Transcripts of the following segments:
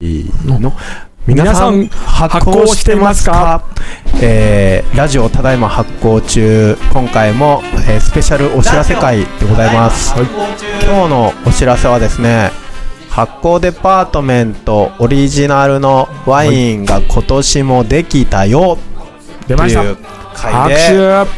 の皆さん発行してますか？えーラジオただいま発行中。今回も、えースペシャルお知らせ会でございます、今日のお知らせはですね発酵デパートメントオリジナルのワインが今年もできたよ。出ました。拍で。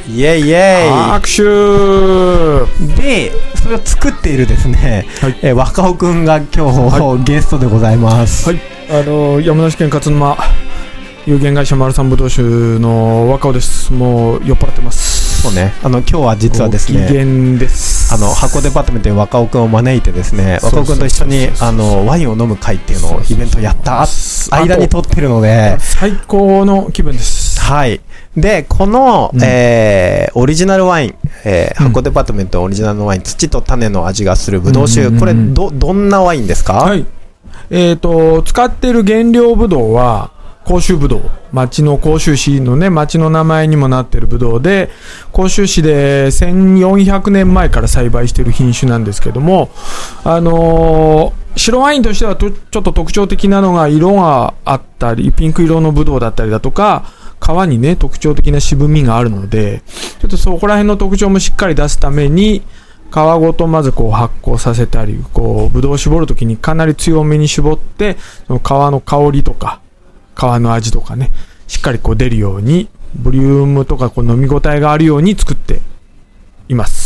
手。イエイイエ拍手。イでそれを作っているですね、はい。えー若尾くんが今日、ゲストでございます、はい。あの山梨県勝沼有限会社丸三ぶどう酒の若尾です。もう酔っ払ってます。そうね。あの今日は実はですねす。あの箱デパートメントに若尾くんを招いてですね若尾くんと一緒にあのワインを飲む会っていうのをイベントやったあ間に撮ってるので最高の気分です。はいでこの、うん。えーオリジナルワイン、えーうん。箱デパートメントオリジナルのワイン土と種の味がするブドウ酒、うんうんうんこれどどんなワインですか、はい。えっ、と使っている原料ぶどうは甲州ぶどう町の甲州市のね町の名前にもなっているぶどうで甲州市で1400年前から栽培している品種なんですけどもあのー白ワインとしてはとちょっと特徴的なのが色があったりピンク色のぶどうだったりだとか皮にね特徴的な渋みがあるのでちょっとそこら辺の特徴もしっかり出すために皮ごとまずこう発酵させたりこうぶどうを絞るときにかなり強めに絞ってその皮の香りとか皮の味とかねしっかりこう出るようにボリュームとかこう飲み応えがあるように作っています。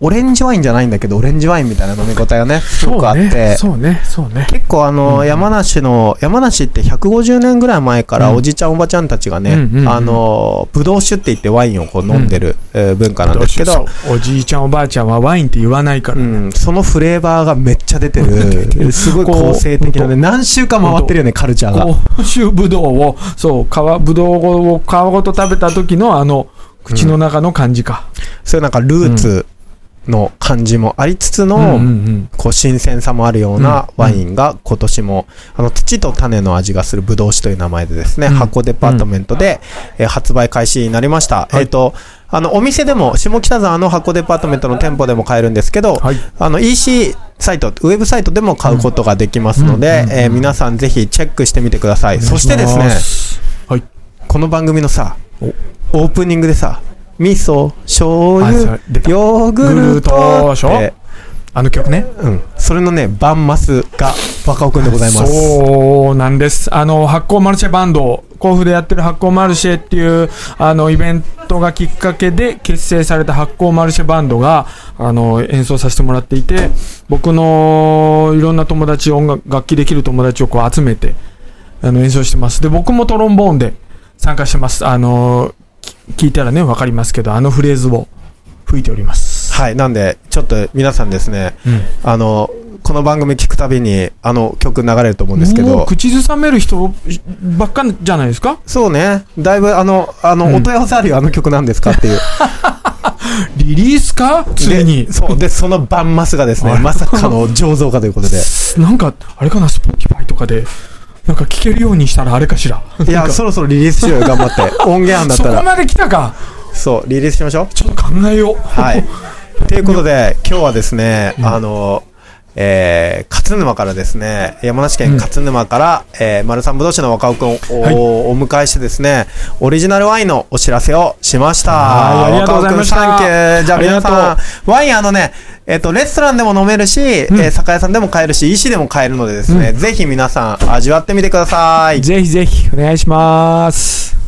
オレンジワインじゃないんだけどオレンジワインみたいな飲み応えがねすごくあって、ねそうね。そうね。結構あの、うん山梨の山梨って150年ぐらい前からうん。おじいちゃんおばちゃんたちがね、あのブドウ酒って言ってワインをこう飲んでる、えー文化なんですけど。おじいちゃんおばあちゃんはワインって言わないから、うん、そのフレーバーがめっちゃ出てる。すごい構成的なね何週間回ってるよねカルチャーが。甲州ぶどうをそう皮ぶどうを皮ごと食べた時のあの口の中の感じか、そういうなんかルーツの感じもありつつの、こう新鮮さもあるようなうんワインが今年も、あの土と種の味がするブドウ酒という名前でですね、うん。箱デパートメントで、えー発売開始になりました。はい。えっ、と、あの、お店でも、下北沢の箱デパートメントの店舗でも買えるんですけど、はい。あの、EC サイト、ウェブサイトでも買うことができますので、えー皆さんぜひチェックしてみてください。そしてですね、はい。この番組のさお、オープニングでさ、味噌、醤油ヨーグルトあの曲ねうん、それのね、バンマスが若尾くんでございます。そうなんです。あの、発酵マルシェバンド、甲府でやってる発酵マルシェっていう、あの、イベントがきっかけで結成された発酵マルシェバンドが、あの、演奏させてもらっていて、僕のいろんな友達、音楽、楽器できる友達をこう集めて、あの、演奏してます。で、僕もトロンボーンで参加してます。あの、き聞いたらね、わかりますけど、あのフレーズを吹いております。はい、なんで、ちょっと皆さんですね、うん。あの、この番組聞くたびに、あの曲流れると思うんですけど、もう口ずさめる人ばっかじゃないですか？そうね、だいぶあの、あの、うん。お問い合わせあるよ、あの曲なんですかっていう。リリースか？ついに。で。そう、で、そのバンマスがですね、まさかの醸造家ということで。なんか、あれかな、 Spotify とかで、なんか聞けるようにしたらあれかしら。いや、そろそろリリースしようよ、頑張って。音源案だったら。そこまで来たか。そう、リリースしましょう。ちょっと考えよう。はい。ということで、今日はですね、あの、えー、勝沼からですね、山梨県勝沼から、えー、丸三ぶどう酒の若尾くんをお,、はい。お迎えしてですね、オリジナルワインのお知らせをしました。はいありがとうございました。若尾くんサンキューじゃあ皆さん、ワインあのね、えっ、と、レストランでも飲めるし、えー酒屋さんでも買えるし、石でも買えるのでですね、ぜひ皆さん味わってみてください。ぜひぜひ、お願いします。